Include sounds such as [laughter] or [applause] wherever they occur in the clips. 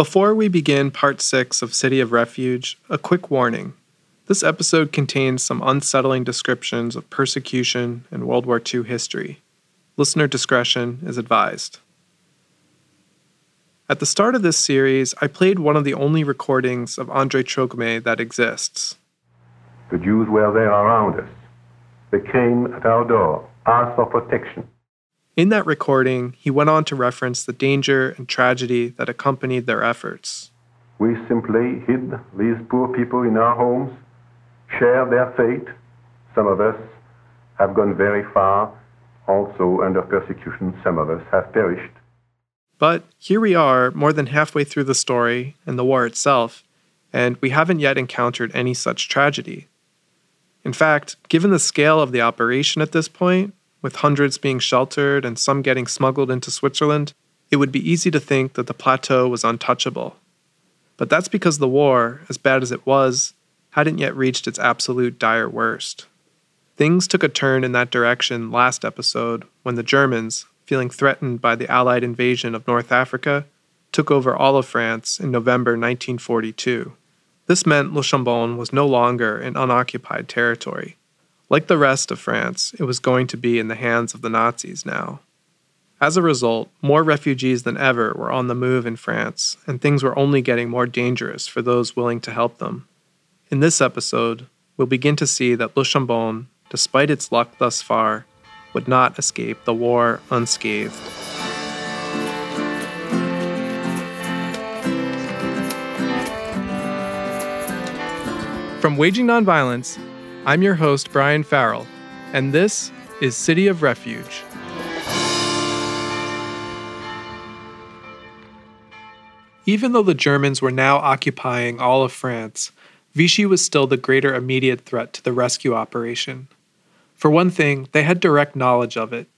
Before we begin part six of City of Refuge, a quick warning. This episode contains some unsettling descriptions of persecution and World War II history. Listener discretion is advised. At the start of this series, I played one of the only recordings of André Trocmé that exists. The Jews were there around us. They came at our door, asked for protection. In that recording, he went on to reference the danger and tragedy that accompanied their efforts. We simply hid these poor people in our homes, shared their fate. Some of us have gone very far, also under persecution. Some of us have perished. But here we are, more than halfway through the story and the war itself, and we haven't yet encountered any such tragedy. In fact, given the scale of the operation at this point, with hundreds being sheltered and some getting smuggled into Switzerland, it would be easy to think that the plateau was untouchable. But that's because the war, as bad as it was, hadn't yet reached its absolute dire worst. Things took a turn in that direction last episode when the Germans, feeling threatened by the Allied invasion of North Africa, took over all of France in November 1942. This meant Le Chambon was no longer in unoccupied territory. Like the rest of France, it was going to be in the hands of the Nazis now. As a result, more refugees than ever were on the move in France, and things were only getting more dangerous for those willing to help them. In this episode, we'll begin to see that Le Chambon, despite its luck thus far, would not escape the war unscathed. From Waging Nonviolence, I'm your host, Brian Farrell, and this is City of Refuge. Even though the Germans were now occupying all of France, Vichy was still the greater immediate threat to the rescue operation. For one thing, they had direct knowledge of it.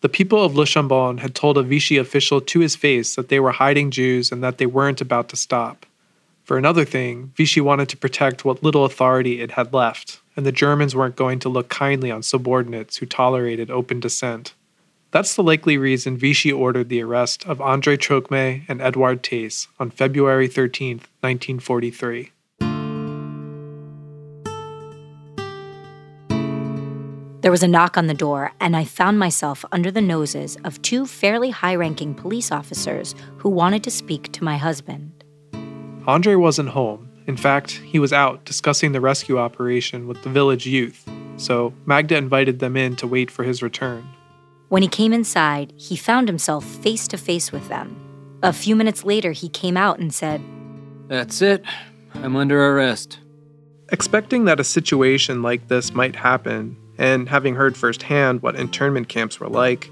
The people of Le Chambon had told a Vichy official to his face that they were hiding Jews and that they weren't about to stop. For another thing, Vichy wanted to protect what little authority it had left, and the Germans weren't going to look kindly on subordinates who tolerated open dissent. That's the likely reason Vichy ordered the arrest of André Trocmé and Edouard Theis on February 13, 1943. There was a knock on the door, and I found myself under the noses of two fairly high ranking police officers who wanted to speak to my husband. Andre wasn't home, in fact, he was out discussing the rescue operation with the village youth, so Magda invited them in to wait for his return. When he came inside, he found himself face to face with them. A few minutes later, he came out and said, That's it. I'm under arrest. Expecting that a situation like this might happen, and having heard firsthand what internment camps were like,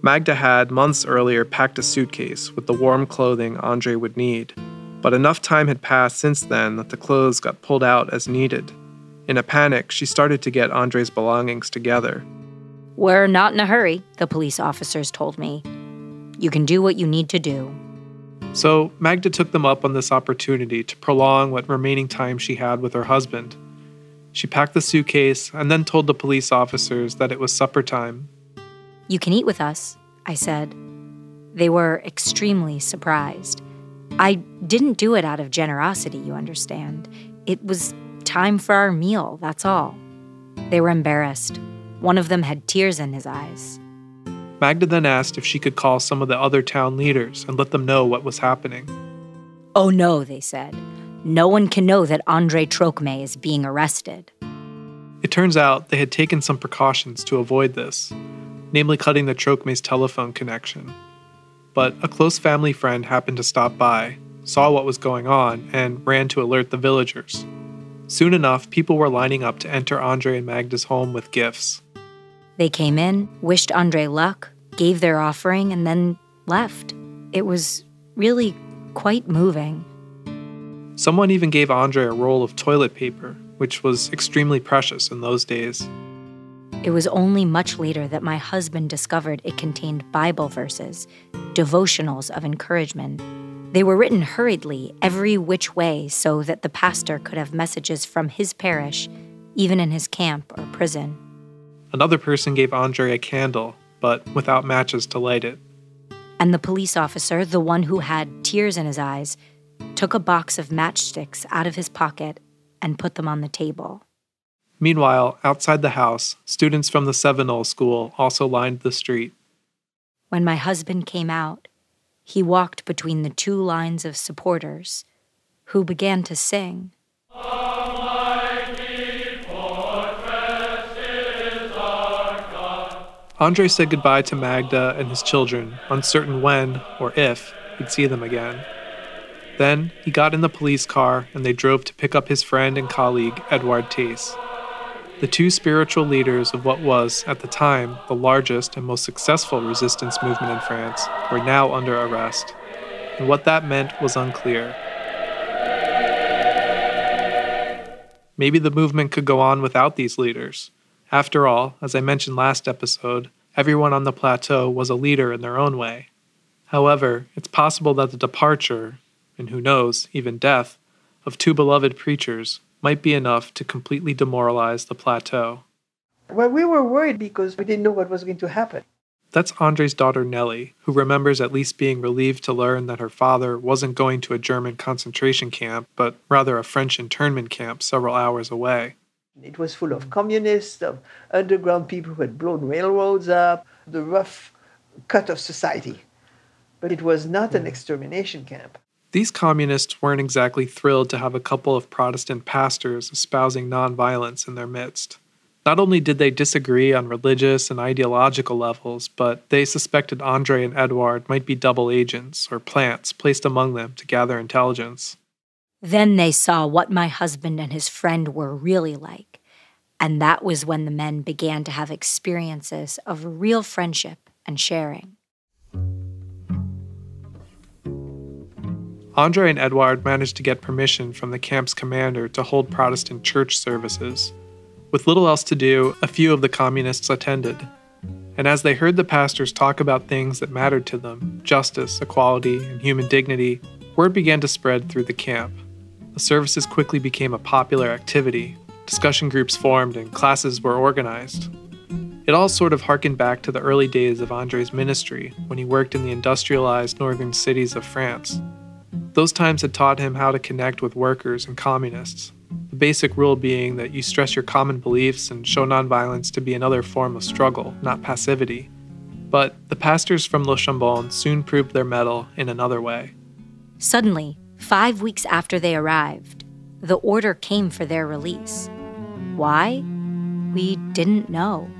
Magda had months earlier packed a suitcase with the warm clothing Andre would need. But enough time had passed since then that the clothes got pulled out as needed. In a panic, she started to get Andre's belongings together. We're not in a hurry, the police officers told me. You can do what you need to do. So Magda took them up on this opportunity to prolong what remaining time she had with her husband. She packed the suitcase and then told the police officers that it was supper time. You can eat with us, I said. They were extremely surprised. I didn't do it out of generosity, you understand. It was time for our meal, that's all. They were embarrassed. One of them had tears in his eyes. Magda then asked if she could call some of the other town leaders and let them know what was happening. Oh no, they said. No one can know that Andre Trocmé is being arrested. It turns out they had taken some precautions to avoid this, namely cutting the Trocmé's telephone connection but a close family friend happened to stop by, saw what was going on, and ran to alert the villagers. Soon enough, people were lining up to enter Andre and Magda's home with gifts. They came in, wished Andre luck, gave their offering, and then left. It was really quite moving. Someone even gave Andre a roll of toilet paper, which was extremely precious in those days. It was only much later that my husband discovered it contained Bible verses, devotionals of encouragement. They were written hurriedly, every which way, so that the pastor could have messages from his parish, even in his camp or prison. Another person gave Andre a candle, but without matches to light it. And the police officer, the one who had tears in his eyes, took a box of matchsticks out of his pocket, and put them on the table. Meanwhile, outside the house, students from the Cévenol school also lined the street. When my husband came out, he walked between the two lines of supporters, who began to sing. Andre said goodbye to Magda and his children, uncertain when or if he'd see them again. Then he got in the police car and they drove to pick up his friend and colleague, Edouard Theis. The two spiritual leaders of what was, at the time, the largest and most successful resistance movement in France were now under arrest. And what that meant was unclear. Maybe the movement could go on without these leaders. After all, as I mentioned last episode, everyone on the plateau was a leader in their own way. However, it's possible that the departure, and who knows, even death, of two beloved preachers might be enough to completely demoralize the plateau. Well, we were worried because we didn't know what was going to happen. That's Andre's daughter Nellie, who remembers at least being relieved to learn that her father wasn't going to a German concentration camp, but rather a French internment camp several hours away. It was full of communists, of underground people who had blown railroads up, the rough cut of society. But it was not an hmm. extermination camp. These communists weren't exactly thrilled to have a couple of Protestant pastors espousing nonviolence in their midst. Not only did they disagree on religious and ideological levels, but they suspected Andre and Edouard might be double agents or plants placed among them to gather intelligence. Then they saw what my husband and his friend were really like, and that was when the men began to have experiences of real friendship and sharing. Andre and Edouard managed to get permission from the camp's commander to hold Protestant church services. With little else to do, a few of the communists attended. And as they heard the pastors talk about things that mattered to them justice, equality, and human dignity word began to spread through the camp. The services quickly became a popular activity. Discussion groups formed and classes were organized. It all sort of harkened back to the early days of Andre's ministry when he worked in the industrialized northern cities of France. Those times had taught him how to connect with workers and communists, the basic rule being that you stress your common beliefs and show nonviolence to be another form of struggle, not passivity. But the pastors from Le Chambon soon proved their mettle in another way. Suddenly, five weeks after they arrived, the order came for their release. Why? We didn't know.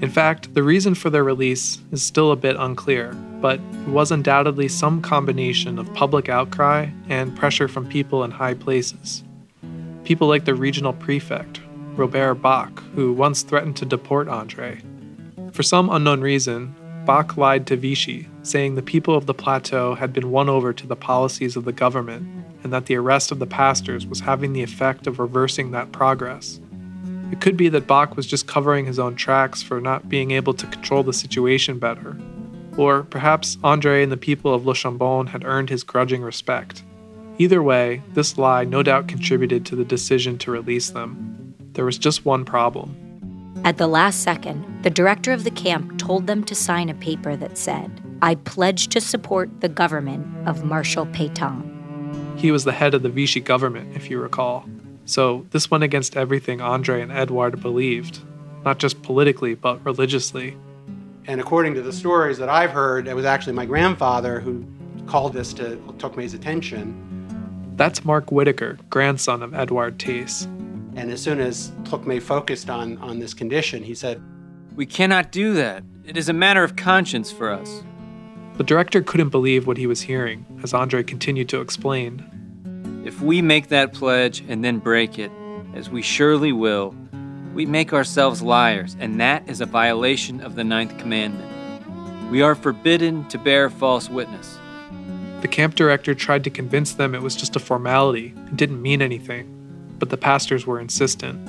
In fact, the reason for their release is still a bit unclear, but it was undoubtedly some combination of public outcry and pressure from people in high places. People like the regional prefect, Robert Bach, who once threatened to deport Andre. For some unknown reason, Bach lied to Vichy, saying the people of the plateau had been won over to the policies of the government and that the arrest of the pastors was having the effect of reversing that progress. It could be that Bach was just covering his own tracks for not being able to control the situation better. Or perhaps Andre and the people of Le Chambon had earned his grudging respect. Either way, this lie no doubt contributed to the decision to release them. There was just one problem. At the last second, the director of the camp told them to sign a paper that said, I pledge to support the government of Marshal Pétain. He was the head of the Vichy government, if you recall. So this went against everything Andre and Edouard believed, not just politically, but religiously. And according to the stories that I've heard, it was actually my grandfather who called this to Trocmé's attention. That's Mark Whitaker, grandson of Edward Theis. And as soon as Tocquemay focused on, on this condition, he said, We cannot do that. It is a matter of conscience for us. The director couldn't believe what he was hearing, as Andre continued to explain. If we make that pledge and then break it, as we surely will, we make ourselves liars, and that is a violation of the ninth commandment. We are forbidden to bear false witness. The camp director tried to convince them it was just a formality and didn't mean anything, but the pastors were insistent.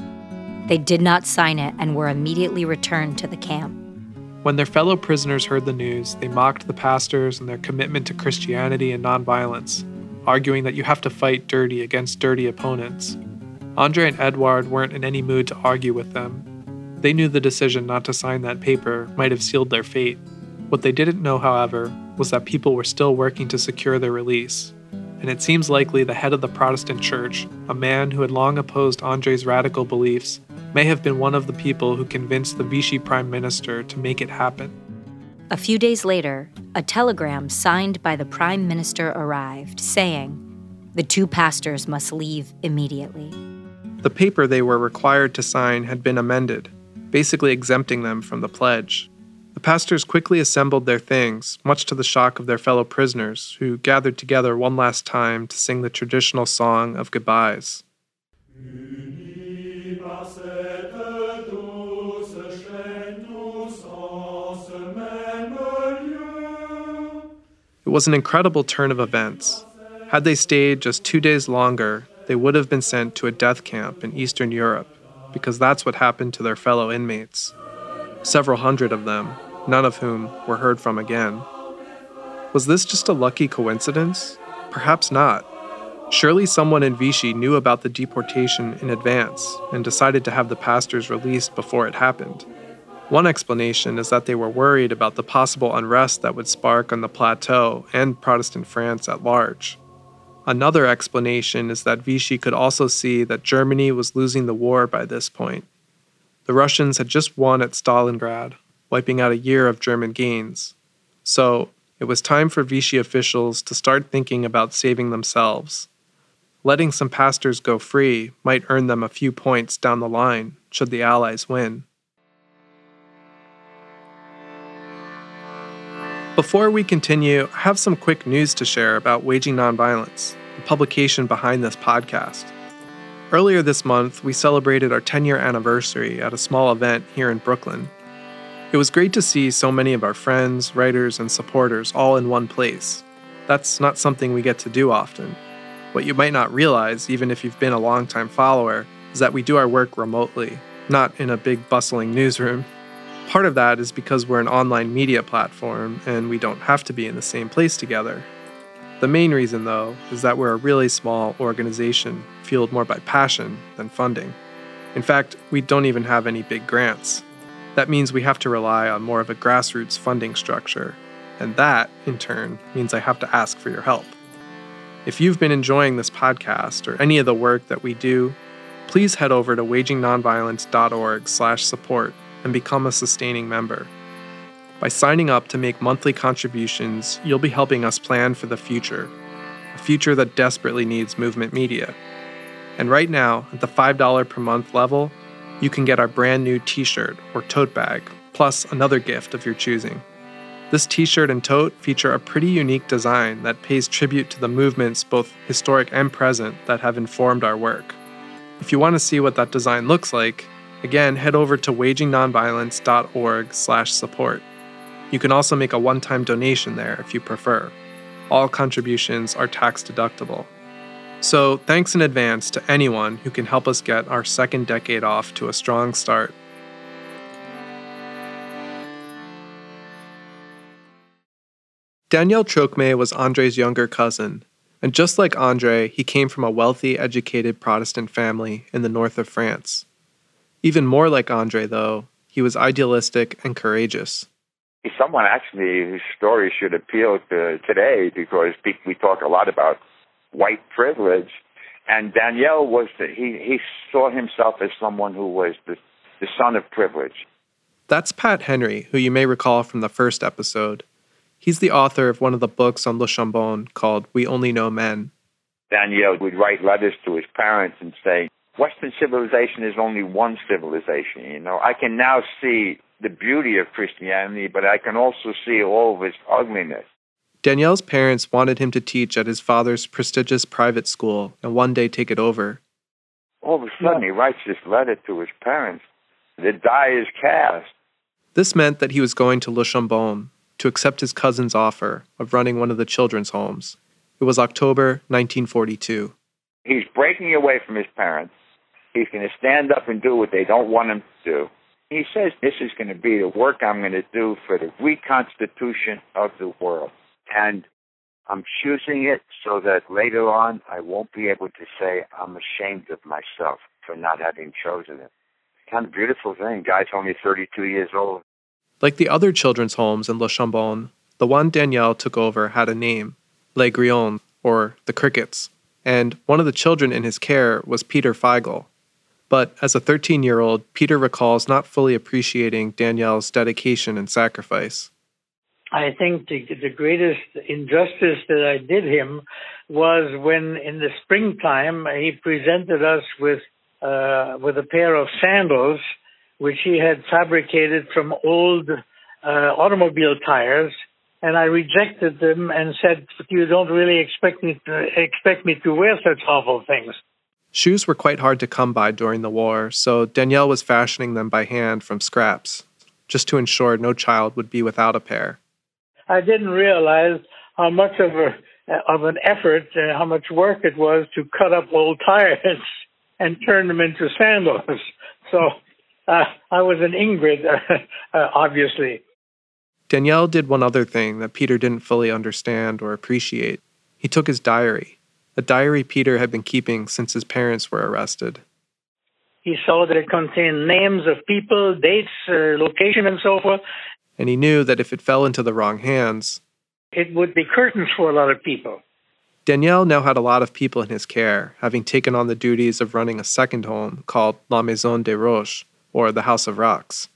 They did not sign it and were immediately returned to the camp. When their fellow prisoners heard the news, they mocked the pastors and their commitment to Christianity and nonviolence, arguing that you have to fight dirty against dirty opponents. Andre and Edouard weren't in any mood to argue with them. They knew the decision not to sign that paper might have sealed their fate. What they didn't know, however, was that people were still working to secure their release. and it seems likely the head of the Protestant church, a man who had long opposed Andre's radical beliefs, may have been one of the people who convinced the Vichy prime minister to make it happen. A few days later, a telegram signed by the prime minister arrived saying the two pastors must leave immediately. The paper they were required to sign had been amended, basically exempting them from the pledge. The pastors quickly assembled their things, much to the shock of their fellow prisoners, who gathered together one last time to sing the traditional song of goodbyes. It was an incredible turn of events. Had they stayed just two days longer, they would have been sent to a death camp in Eastern Europe, because that's what happened to their fellow inmates. Several hundred of them, none of whom were heard from again. Was this just a lucky coincidence? Perhaps not. Surely someone in Vichy knew about the deportation in advance and decided to have the pastors released before it happened. One explanation is that they were worried about the possible unrest that would spark on the plateau and Protestant France at large. Another explanation is that Vichy could also see that Germany was losing the war by this point. The Russians had just won at Stalingrad, wiping out a year of German gains. So, it was time for Vichy officials to start thinking about saving themselves. Letting some pastors go free might earn them a few points down the line should the Allies win. Before we continue, I have some quick news to share about Waging Nonviolence, publication behind this podcast. Earlier this month, we celebrated our 10 year anniversary at a small event here in Brooklyn. It was great to see so many of our friends, writers, and supporters all in one place. That's not something we get to do often. What you might not realize, even if you've been a longtime follower, is that we do our work remotely, not in a big bustling newsroom. Part of that is because we're an online media platform and we don't have to be in the same place together. The main reason, though, is that we're a really small organization fueled more by passion than funding. In fact, we don't even have any big grants. That means we have to rely on more of a grassroots funding structure, and that, in turn, means I have to ask for your help. If you've been enjoying this podcast or any of the work that we do, please head over to wagingnonviolence.org/support and become a sustaining member. By signing up to make monthly contributions, you'll be helping us plan for the future, a future that desperately needs movement media. And right now, at the $5 per month level, you can get our brand new t shirt or tote bag, plus another gift of your choosing. This t shirt and tote feature a pretty unique design that pays tribute to the movements, both historic and present, that have informed our work. If you want to see what that design looks like, Again, head over to wagingnonviolence.org/support. You can also make a one-time donation there if you prefer. All contributions are tax deductible. So, thanks in advance to anyone who can help us get our second decade off to a strong start. Daniel Trocmé was Andre's younger cousin, and just like Andre, he came from a wealthy, educated Protestant family in the north of France. Even more like Andre, though, he was idealistic and courageous. Someone actually whose story should appeal to today because we talk a lot about white privilege. And Daniel was the, he he saw himself as someone who was the the son of privilege. That's Pat Henry, who you may recall from the first episode. He's the author of one of the books on Le Chambon called We Only Know Men. Daniel would write letters to his parents and say, Western civilization is only one civilization. You know, I can now see the beauty of Christianity, but I can also see all of its ugliness. Daniel's parents wanted him to teach at his father's prestigious private school and one day take it over. All of a sudden, he writes this letter to his parents. The die is cast. This meant that he was going to Le Chambon to accept his cousin's offer of running one of the children's homes. It was October 1942. He's breaking away from his parents. He's going to stand up and do what they don't want him to do. He says this is going to be the work I'm going to do for the reconstitution of the world. And I'm choosing it so that later on I won't be able to say I'm ashamed of myself for not having chosen it. Kind of beautiful thing. Guy's only 32 years old. Like the other children's homes in Le Chambon, the one Daniel took over had a name, Les Grillons, or the Crickets, and one of the children in his care was Peter Feigl. But as a 13 year old, Peter recalls not fully appreciating Daniel's dedication and sacrifice. I think the, the greatest injustice that I did him was when in the springtime he presented us with uh, with a pair of sandals which he had fabricated from old uh, automobile tires and I rejected them and said you don't really expect me to expect me to wear such awful things. Shoes were quite hard to come by during the war, so Daniel was fashioning them by hand from scraps, just to ensure no child would be without a pair. I didn't realize how much of a of an effort and how much work it was to cut up old tires [laughs] and turn them into sandals. [laughs] So uh, I was an Ingrid, [laughs] uh, obviously. Daniel did one other thing that Peter didn't fully understand or appreciate. He took his diary, a diary Peter had been keeping since his parents were arrested. He saw that it contained names of people, dates, uh, location, and so forth, and he knew that if it fell into the wrong hands, it would be curtains for a lot of people. Daniel now had a lot of people in his care, having taken on the duties of running a second home called La Maison des Roches, or the House of Rocks.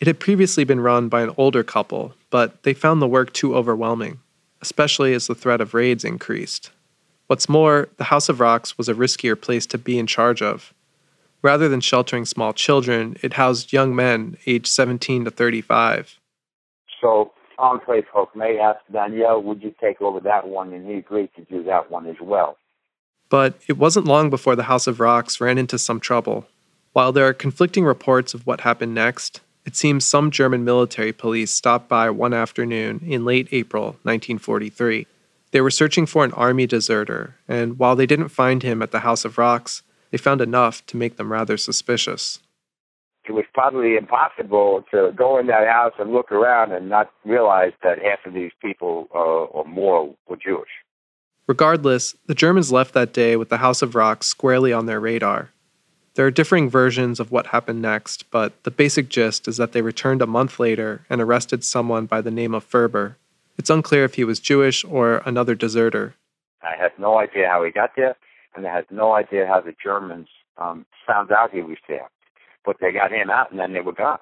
It had previously been run by an older couple, but they found the work too overwhelming, especially as the threat of raids increased. What's more, the House of Rocks was a riskier place to be in charge of, Rather than sheltering small children, it housed young men aged 17 to 35. So Andre may ask Daniel, would you take over that one? And he agreed to do that one as well. But it wasn't long before the House of Rocks ran into some trouble. While there are conflicting reports of what happened next, it seems some German military police stopped by one afternoon in late April 1943. They were searching for an army deserter, and while they didn't find him at the House of Rocks, they found enough to make them rather suspicious. It was probably impossible to go in that house and look around and not realize that half of these people uh, or more were Jewish. Regardless, the Germans left that day with the House of Rocks squarely on their radar. There are differing versions of what happened next, but the basic gist is that they returned a month later and arrested someone by the name of Ferber. It's unclear if he was Jewish or another deserter. I have no idea how he got there and I had no idea how the Germans um, found out he was there. But they got him out, and then they were gone.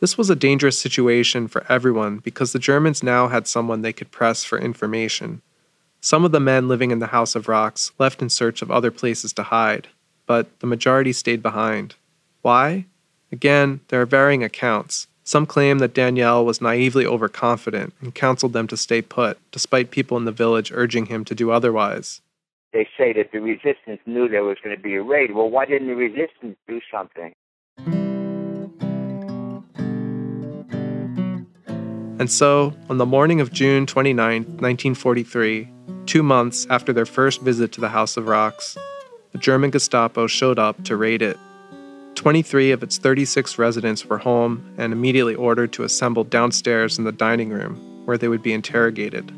This was a dangerous situation for everyone because the Germans now had someone they could press for information. Some of the men living in the House of Rocks left in search of other places to hide, but the majority stayed behind. Why? Again, there are varying accounts. Some claim that Daniel was naively overconfident and counseled them to stay put, despite people in the village urging him to do otherwise they say that the resistance knew there was going to be a raid. Well, why didn't the resistance do something? And so, on the morning of June 29, 1943, two months after their first visit to the House of Rocks, the German Gestapo showed up to raid it. 23 of its 36 residents were home and immediately ordered to assemble downstairs in the dining room, where they would be interrogated.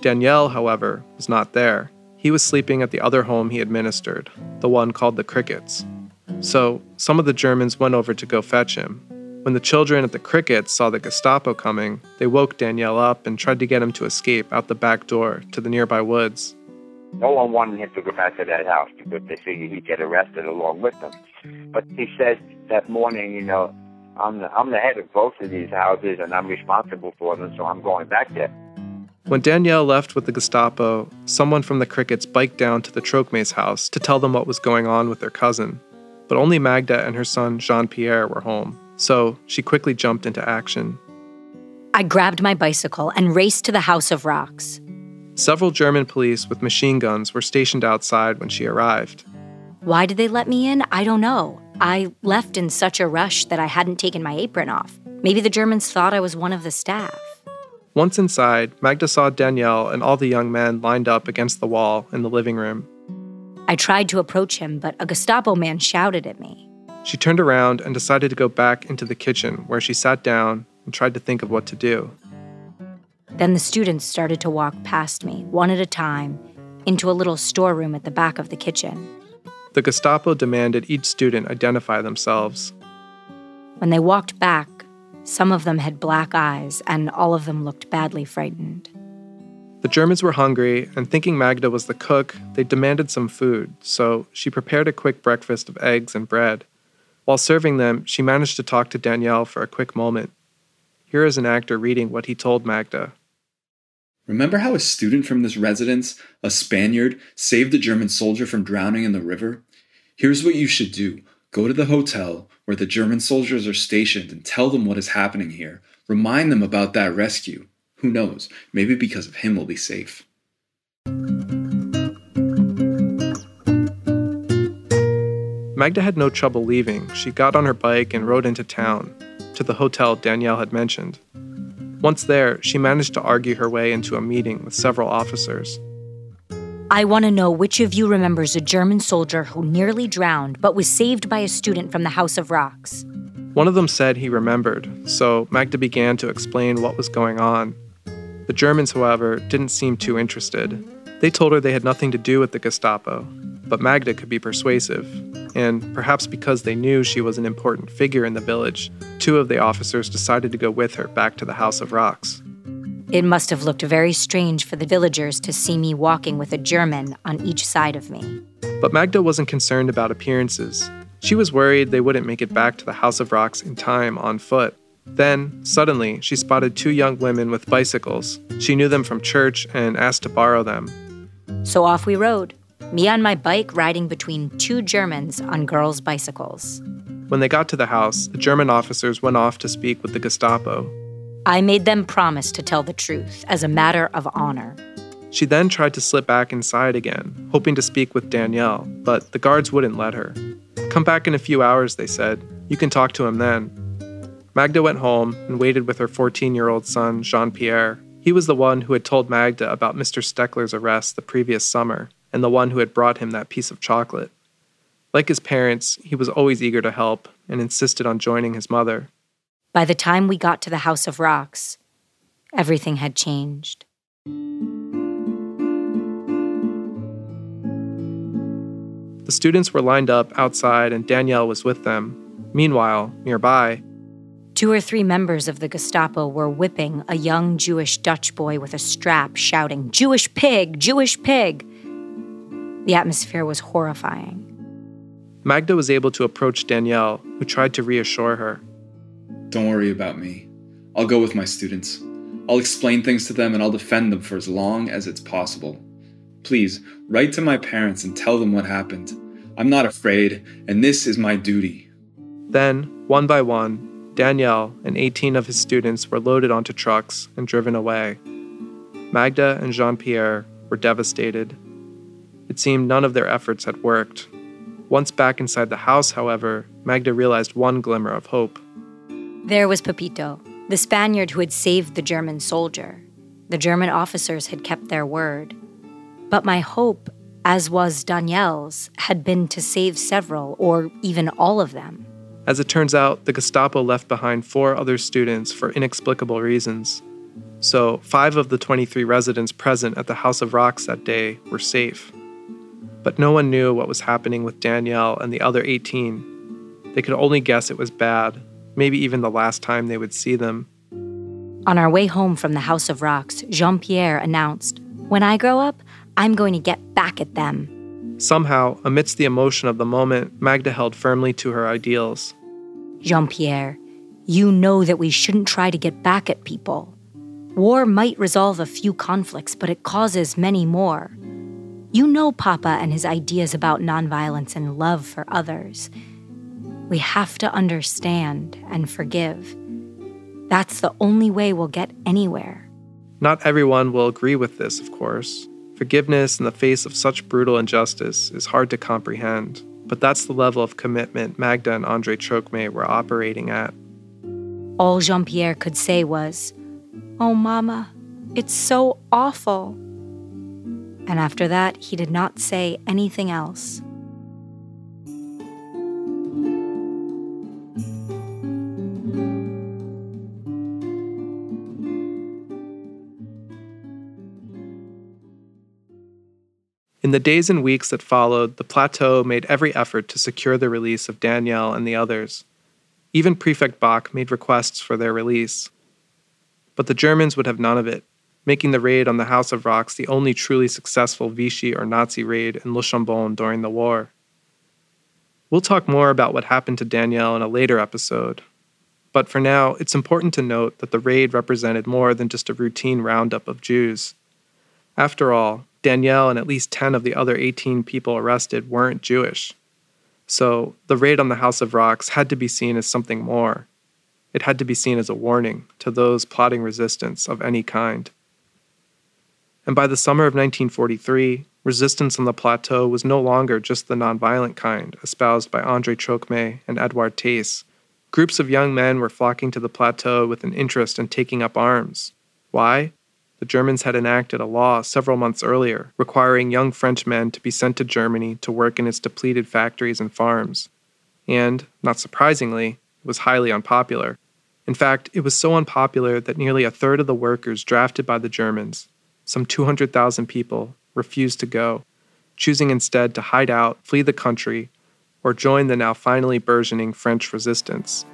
Daniel, however, was not there. He was sleeping at the other home he administered, the one called the Crickets. So, some of the Germans went over to go fetch him. When the children at the Crickets saw the Gestapo coming, they woke Daniel up and tried to get him to escape out the back door to the nearby woods. No one wanted him to go back to that house because they figured he'd get arrested along with them. But he said that morning, you know, I'm the, I'm the head of both of these houses and I'm responsible for them, so I'm going back there. When Daniel left with the Gestapo, someone from the Crickets biked down to the Trocmés house to tell them what was going on with their cousin. But only Magda and her son Jean Pierre were home, so she quickly jumped into action. I grabbed my bicycle and raced to the House of Rocks. Several German police with machine guns were stationed outside when she arrived. Why did they let me in? I don't know. I left in such a rush that I hadn't taken my apron off. Maybe the Germans thought I was one of the staff. Once inside, Magda saw Daniel and all the young men lined up against the wall in the living room. I tried to approach him, but a Gestapo man shouted at me. She turned around and decided to go back into the kitchen, where she sat down and tried to think of what to do. Then the students started to walk past me, one at a time, into a little storeroom at the back of the kitchen. The Gestapo demanded each student identify themselves. When they walked back, some of them had black eyes, and all of them looked badly frightened. The Germans were hungry, and thinking Magda was the cook, they demanded some food, so she prepared a quick breakfast of eggs and bread. While serving them, she managed to talk to Daniel for a quick moment. Here is an actor reading what he told Magda. Remember how a student from this residence, a Spaniard, saved a German soldier from drowning in the river? Here's what you should do go to the hotel where the German soldiers are stationed and tell them what is happening here. Remind them about that rescue. Who knows? Maybe because of him we'll be safe. Magda had no trouble leaving. She got on her bike and rode into town, to the hotel Daniel had mentioned. Once there, she managed to argue her way into a meeting with several officers. I want to know which of you remembers a German soldier who nearly drowned but was saved by a student from the House of Rocks. One of them said he remembered, so Magda began to explain what was going on. The Germans, however, didn't seem too interested. They told her they had nothing to do with the Gestapo, but Magda could be persuasive, and perhaps because they knew she was an important figure in the village, two of the officers decided to go with her back to the House of Rocks. It must have looked very strange for the villagers to see me walking with a German on each side of me. But Magda wasn't concerned about appearances. She was worried they wouldn't make it back to the House of Rocks in time on foot. Then, suddenly, she spotted two young women with bicycles. She knew them from church and asked to borrow them. So off we rode, me on my bike riding between two Germans on girls' bicycles. When they got to the house, the German officers went off to speak with the Gestapo. I made them promise to tell the truth as a matter of honor. She then tried to slip back inside again, hoping to speak with Daniel, but the guards wouldn't let her. Come back in a few hours, they said. You can talk to him then. Magda went home and waited with her 14 year old son, Jean Pierre. He was the one who had told Magda about Mr. Steckler's arrest the previous summer, and the one who had brought him that piece of chocolate. Like his parents, he was always eager to help and insisted on joining his mother. By the time we got to the House of Rocks, everything had changed. The students were lined up outside and Daniel was with them. Meanwhile, nearby, two or three members of the Gestapo were whipping a young Jewish Dutch boy with a strap, shouting, Jewish pig! Jewish pig! The atmosphere was horrifying. Magda was able to approach Daniel, who tried to reassure her. Don't worry about me. I'll go with my students. I'll explain things to them and I'll defend them for as long as it's possible. Please, write to my parents and tell them what happened. I'm not afraid, and this is my duty. Then, one by one, Daniel and 18 of his students were loaded onto trucks and driven away. Magda and Jean Pierre were devastated. It seemed none of their efforts had worked. Once back inside the house, however, Magda realized one glimmer of hope. There was Pepito, the Spaniard who had saved the German soldier. The German officers had kept their word. But my hope, as was Daniel's, had been to save several, or even all of them. As it turns out, the Gestapo left behind four other students for inexplicable reasons. So, five of the 23 residents present at the House of Rocks that day were safe. But no one knew what was happening with Daniel and the other 18. They could only guess it was bad, maybe even the last time they would see them. On our way home from the House of Rocks, Jean Pierre announced, When I grow up, I'm going to get back at them. Somehow, amidst the emotion of the moment, Magda held firmly to her ideals. Jean Pierre, you know that we shouldn't try to get back at people. War might resolve a few conflicts, but it causes many more. You know Papa and his ideas about nonviolence and love for others. We have to understand and forgive. That's the only way we'll get anywhere. Not everyone will agree with this, of course. Forgiveness in the face of such brutal injustice is hard to comprehend, but that's the level of commitment Magda and Andre Trocmé were operating at. All Jean Pierre could say was, Oh, Mama, it's so awful. And after that, he did not say anything else. In the days and weeks that followed, the plateau made every effort to secure the release of Daniel and the others. Even Prefect Bach made requests for their release. But the Germans would have none of it. Making the raid on the House of Rocks the only truly successful Vichy or Nazi raid in Le Chambon during the war. We'll talk more about what happened to Daniel in a later episode, but for now, it's important to note that the raid represented more than just a routine roundup of Jews. After all, Daniel and at least 10 of the other 18 people arrested weren't Jewish. So the raid on the House of Rocks had to be seen as something more. It had to be seen as a warning to those plotting resistance of any kind. And by the summer of 1943, resistance on the plateau was no longer just the nonviolent kind espoused by Andre Trocmé and Edouard Theis. Groups of young men were flocking to the plateau with an interest in taking up arms. Why? The Germans had enacted a law several months earlier requiring young French men to be sent to Germany to work in its depleted factories and farms. And, not surprisingly, it was highly unpopular. In fact, it was so unpopular that nearly a third of the workers drafted by the Germans, some 200,000 people, refused to go, choosing instead to hide out, flee the country, or join the now finally burgeoning French resistance.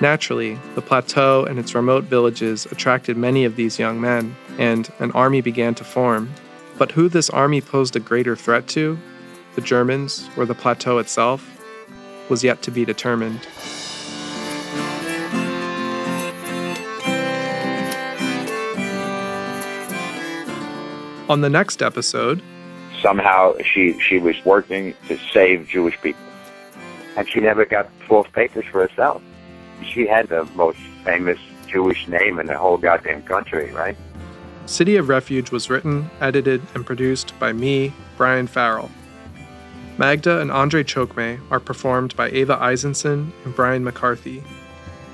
Naturally, the plateau and its remote villages attracted many of these young men, and an army began to form. But who this army posed a greater threat to, the Germans or the plateau itself, was yet to be determined. On the next episode, somehow she she was working to save Jewish people, and she never got false papers for herself she had the most famous Jewish name in the whole goddamn country, right? City of Refuge was written, edited, and produced by me, Brian Farrell. Magda and Andre Trocmé are performed by Ava Eisenson and Brian McCarthy.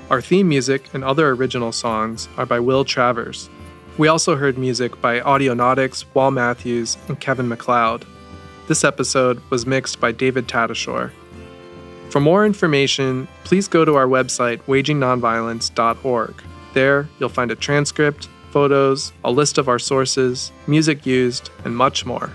Our theme music and other original songs are by Will Travers. We also heard music by Audionautics, Wall Matthews, and Kevin MacLeod. This episode was mixed by David Tatasciore. For more information, please go to our website, wagingnonviolence.org. There, you'll find a transcript, photos, a list of our sources, music used, and much more.